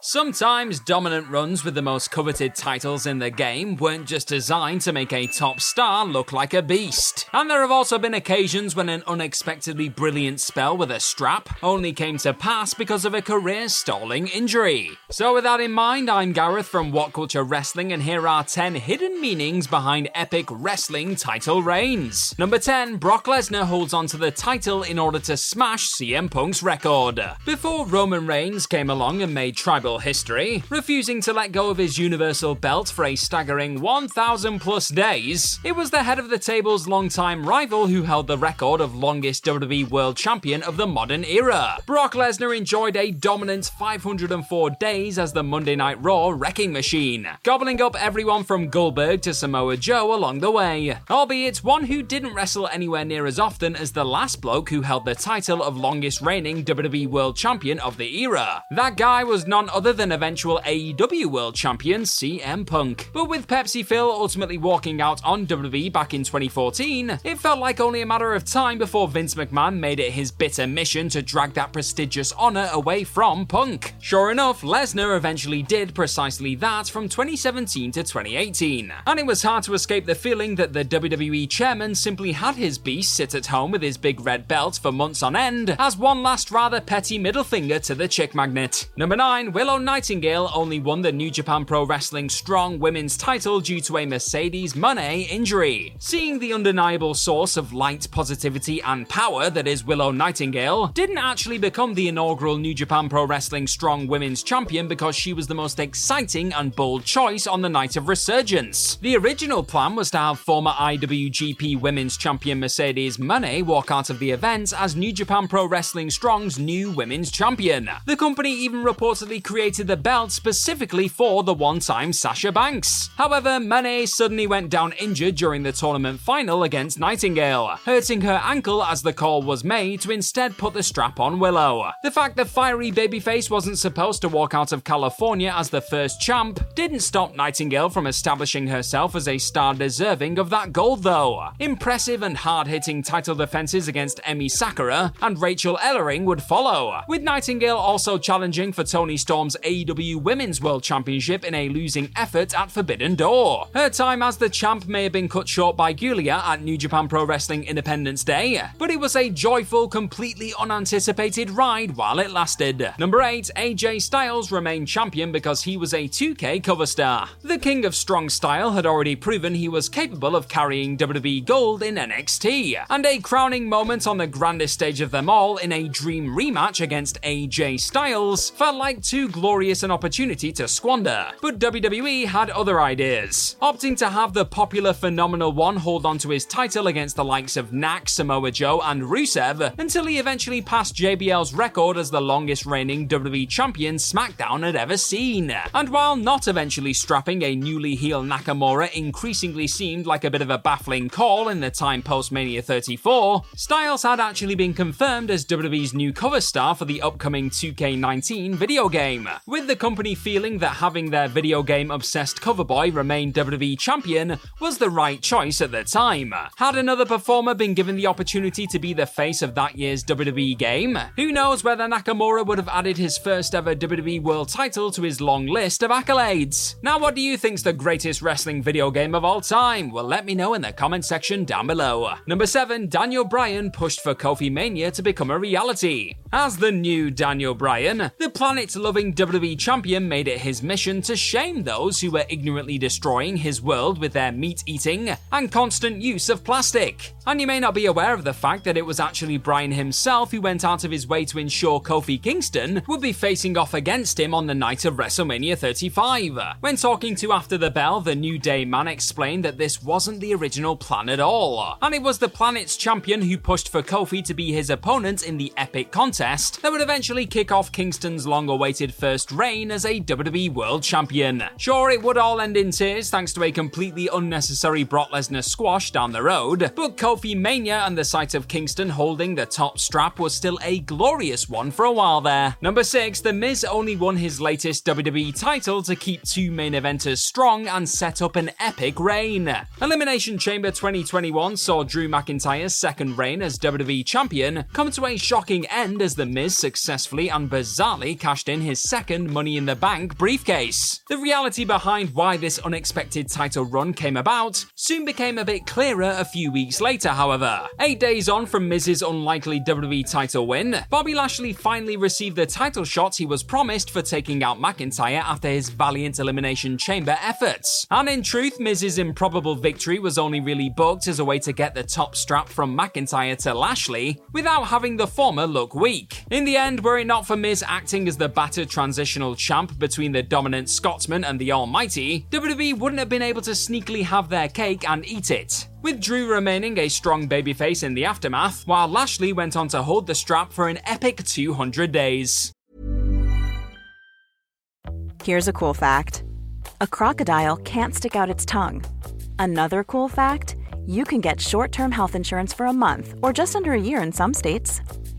Sometimes dominant runs with the most coveted titles in the game weren't just designed to make a top star look like a beast. And there have also been occasions when an unexpectedly brilliant spell with a strap only came to pass because of a career stalling injury. So, with that in mind, I'm Gareth from What Culture Wrestling, and here are 10 hidden meanings behind epic wrestling title reigns. Number 10 Brock Lesnar holds onto the title in order to smash CM Punk's record. Before Roman Reigns came along and made tribal history, refusing to let go of his Universal belt for a staggering 1,000 plus days, it was the head of the table's longtime rival who held the record of longest WWE World Champion of the modern era. Brock Lesnar enjoyed a dominant 504 days as the Monday Night Raw wrecking machine, gobbling up everyone from Goldberg to Samoa Joe along the way, albeit one who didn't wrestle anywhere near as often as the last bloke who held the title of longest reigning WWE World Champion of the era. That guy was none other than eventual AEW World Champion CM Punk. But with Pepsi Phil ultimately walking out on WWE back in 2014, it felt like only a matter of time before Vince McMahon made it his bitter mission to drag that prestigious honor away from Punk. Sure enough, Lesnar eventually did precisely that from 2017 to 2018. And it was hard to escape the feeling that the WWE chairman simply had his beast sit at home with his big red belt for months on end as one last rather petty middle finger to the chick magnet. Number 9, Willow Nightingale only won the New Japan Pro Wrestling Strong Women's title due to a Mercedes Moné injury. Seeing the undeniable source of light, positivity, and power that is Willow Nightingale, didn't actually become the inaugural New Japan Pro Wrestling Strong Women's Champion because she was the most exciting and bold choice on the night of Resurgence. The original plan was to have former IWGP Women's Champion Mercedes Moné walk out of the event as New Japan Pro Wrestling Strong's new Women's Champion. The company even reportedly created the belt specifically for the one time Sasha Banks. However, Moné suddenly went down injured during the tournament final against Nightingale, hurting her ankle as the call was made to instead put the strap on Willow. The fact that fiery babyface wasn't supposed to walk out of California as the first champ didn't stop Nightingale from establishing herself as a star deserving of that gold, though. Impressive and hard hitting title defenses against Emmy Sakura and Rachel Ellering would follow, with Nightingale also challenging for Toni Storm's AEW Women's World Championship in a losing effort at Forbidden Door. Her time as the champ may have been cut short by Giulia at New Japan Pro Wrestling Independence Day, but it was a joyful, completely unanticipated ride while it lasted. Number 8, AJ Styles remained champion because he was a 2K cover star. The King of Strong Style had already proven he was capable of carrying WWE Gold in NXT, and a crowning moment on the grandest stage of them all in a dream rematch against AJ Styles felt like too glorious an opportunity to squander. But WWE had other ideas, opting to have the popular Phenomenal One hold onto his title against the likes of Nak, Samoa Joe, and Rusev until he eventually passed JBL's record as the longest reigning WWE champion SmackDown had ever seen. And while not eventually strapping a newly heel Nakamura increasingly seemed like a bit of a baffling call in the time post Mania 34, Styles had actually been confirmed as WWE's new cover star for the upcoming 2K19 video game, with the company feeling that having their video game obsessed cover boy remain WWE champion was the right choice at the time. Had another performer been given the opportunity to be the face of that year's WWE game, who knows whether Nakamura would have added his first ever WWE World title to his long list of accolades. Now, what do you think's the greatest wrestling video game of all time? Well, let me know in the comment section down below. Number 7, Daniel Bryan pushed for Kofi Mania to become a reality. As the new Daniel Bryan, the planet loving WWE champion made it his mission to shame those who were ignorantly destroying his world with their meat eating and constant use of plastic. And you may not be aware of the fact that it was actually Bryan himself who went out of his way to ensure Kofi Kingston would be facing off against him on the night of WrestleMania 35. When talking to After the Bell, the New Day man explained that this wasn't the original plan at all, and it was the planet's champion who pushed for Kofi to be his opponent in the epic contest that would eventually kick off Kingston's long awaited first reign as a WWE World Champion. Sure, it would all end in tears thanks to a completely unnecessary Brock Lesnar squash down the road, but Kofi Mania and the sight of Kingston holding the top strap was still a glorious one for a while there. Number 6, The Miz only won his latest WWE title to keep two main eventers strong and set up an epic reign. Elimination Chamber 2021 saw Drew McIntyre's second reign as WWE Champion come to a shocking end as The Miz successfully and bizarrely cashed in his second Money in the Bank briefcase. The reality behind why this unexpected title run came about soon became a bit clearer a few weeks later, however. Eight days on from Miz's unlikely WWE title win, Bobby Lashley finally received the title shot he was promised for taking out McIntyre after his valiant Elimination Chamber efforts. And in truth, Miz's improbable victory was only really booked as a way to get the top strap from McIntyre to Lashley without having the former look weak. In the end, were it not for Miz acting as the battered transitional champ between the dominant Scotsman and the Almighty, WWE wouldn't have been able to sneakily have their cake and eat it. With Drew remaining a strong babyface in the aftermath, while Lashley went on to hold the strap for an epic 200 days. Here's a cool fact a crocodile can't stick out its tongue. Another cool fact you can get short term health insurance for a month or just under a year in some states.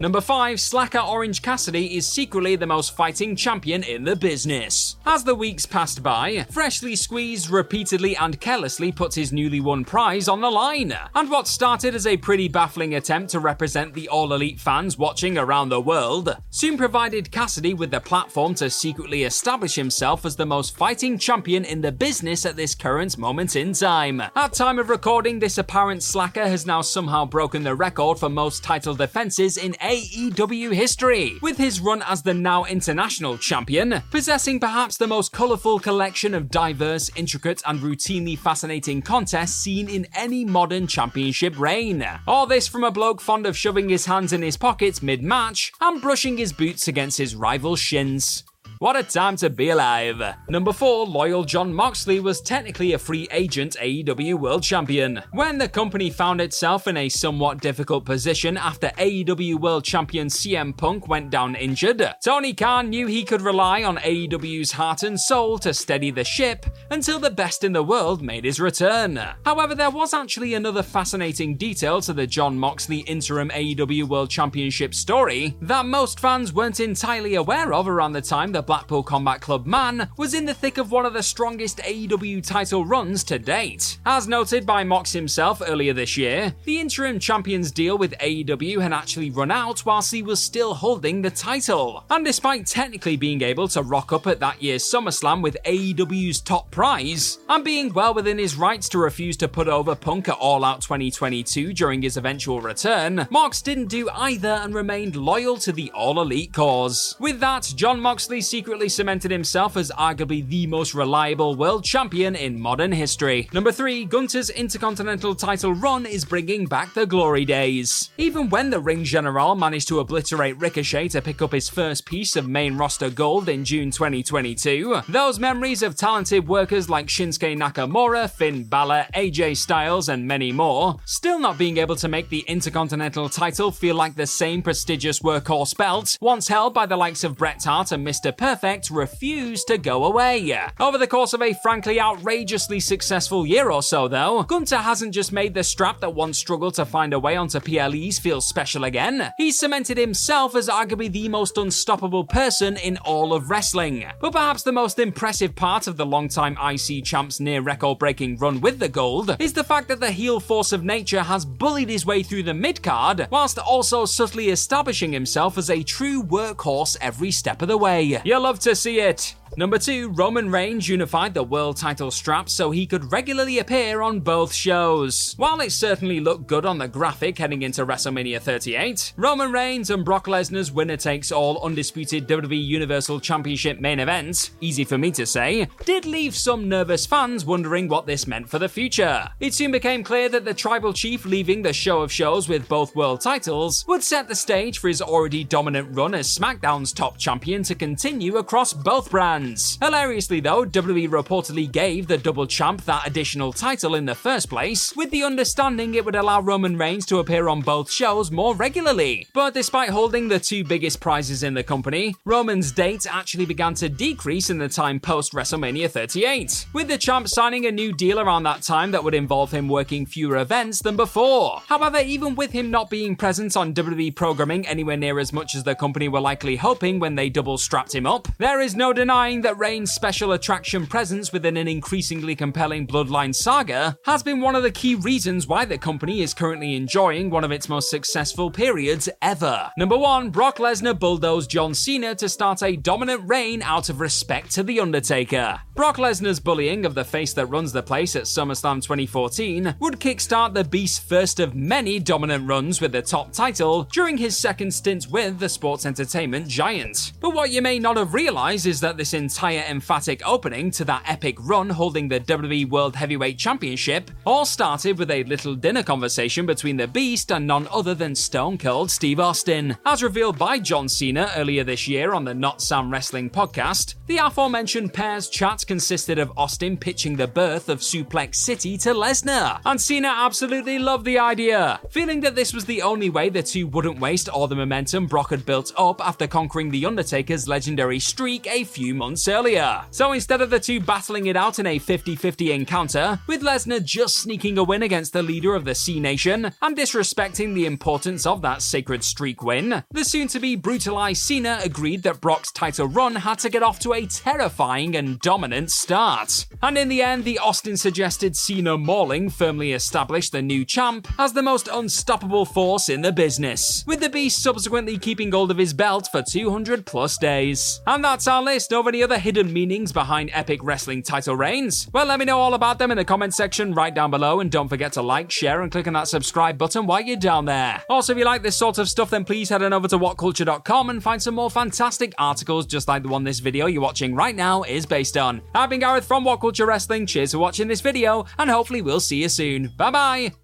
Number 5, Slacker Orange Cassidy is secretly the most fighting champion in the business. As the weeks passed by, Freshly Squeezed repeatedly and carelessly puts his newly won prize on the line. And what started as a pretty baffling attempt to represent the all elite fans watching around the world soon provided Cassidy with the platform to secretly establish himself as the most fighting champion in the business at this current moment in time. At time of recording, this apparent slacker has now somehow broken the record for most title defenses in AEW history, with his run as the now international champion, possessing perhaps the most colourful collection of diverse, intricate, and routinely fascinating contests seen in any modern championship reign. All this from a bloke fond of shoving his hands in his pockets mid match and brushing his boots against his rival's shins. What a time to be alive. Number 4, Loyal Jon Moxley was technically a free agent AEW World Champion. When the company found itself in a somewhat difficult position after AEW World Champion CM Punk went down injured, Tony Khan knew he could rely on AEW's heart and soul to steady the ship until the best in the world made his return. However, there was actually another fascinating detail to the Jon Moxley interim AEW World Championship story that most fans weren't entirely aware of around the time the Blackpool Combat Club man, was in the thick of one of the strongest AEW title runs to date. As noted by Mox himself earlier this year, the interim champion's deal with AEW had actually run out whilst he was still holding the title. And despite technically being able to rock up at that year's SummerSlam with AEW's top prize, and being well within his rights to refuse to put over Punk at All Out 2022 during his eventual return, Mox didn't do either and remained loyal to the All Elite cause. With that, Jon Moxley secretly cemented himself as arguably the most reliable world champion in modern history. Number 3, Gunther's Intercontinental title run is bringing back the glory days. Even when the Ring General managed to obliterate Ricochet to pick up his first piece of main roster gold in June 2022, those memories of talented workers like Shinsuke Nakamura, Finn Balor, AJ Styles, and many more, still not being able to make the Intercontinental title feel like the same prestigious workhorse belt once held by the likes of Bret Hart and Mr. Perfect, refused to go away. Over the course of a frankly outrageously successful year or so, though, Gunther hasn't just made the strap that once struggled to find a way onto PLEs feel special again, he's cemented himself as arguably the most unstoppable person in all of wrestling. But perhaps the most impressive part of the longtime IC champ's near record breaking run with the gold is the fact that the heel force of nature has bullied his way through the mid card, whilst also subtly establishing himself as a true workhorse every step of the way. You'll love to see it. Number 2, Roman Reigns unified the world title strap so he could regularly appear on both shows. While it certainly looked good on the graphic heading into WrestleMania 38, Roman Reigns and Brock Lesnar's winner takes all undisputed WWE Universal Championship main event, easy for me to say, did leave some nervous fans wondering what this meant for the future. It soon became clear that the tribal chief leaving the show of shows with both world titles would set the stage for his already dominant run as SmackDown's top champion to continue across both brands. Hilariously, though, WWE reportedly gave the double champ that additional title in the first place, with the understanding it would allow Roman Reigns to appear on both shows more regularly. But despite holding the two biggest prizes in the company, Roman's date actually began to decrease in the time post WrestleMania 38, with the champ signing a new deal around that time that would involve him working fewer events than before. However, even with him not being present on WWE programming anywhere near as much as the company were likely hoping when they double strapped him up, there is no denying that Reigns' special attraction presence within an increasingly compelling Bloodline saga has been one of the key reasons why the company is currently enjoying one of its most successful periods ever. Number 1, Brock Lesnar bulldozed John Cena to start a dominant reign out of respect to The Undertaker. Brock Lesnar's bullying of the face that runs the place at SummerSlam 2014 would kickstart the Beast's first of many dominant runs with the top title during his second stint with the sports entertainment giant. But what you may not have realized is that this entire emphatic opening to that epic run holding the WWE World Heavyweight Championship all started with a little dinner conversation between the Beast and none other than Stone Cold Steve Austin. As revealed by John Cena earlier this year on the Notsam Wrestling podcast, the aforementioned pair's chat consisted of Austin pitching the birth of Suplex City to Lesnar, and Cena absolutely loved the idea, feeling that this was the only way the two wouldn't waste all the momentum Brock had built up after conquering The Undertaker's legendary streak a few months earlier. So instead of the two battling it out in a 50 50 encounter, with Lesnar just sneaking a win against the leader of the C Nation and disrespecting the importance of that sacred streak win, the soon to be brutalized Cena agreed that Brock's title run had to get off to a terrifying and dominant start. And in the end, the Austin suggested Cena mauling firmly established the new champ as the most unstoppable force in the business, with the Beast subsequently keeping hold of his belt for 200 plus days. And that's our list of any other hidden meanings behind epic wrestling title reigns. Well, let me know all about them in the comment section right down below, and don't forget to like, share, and click on that subscribe button while you're down there. Also, if you like this sort of stuff, then please head on over to whatculture.com and find some more fantastic articles just like the one this video you're watching right now is based on. I've been Gareth from What Culture Wrestling. Cheers for watching this video, and hopefully we'll see you soon. Bye bye.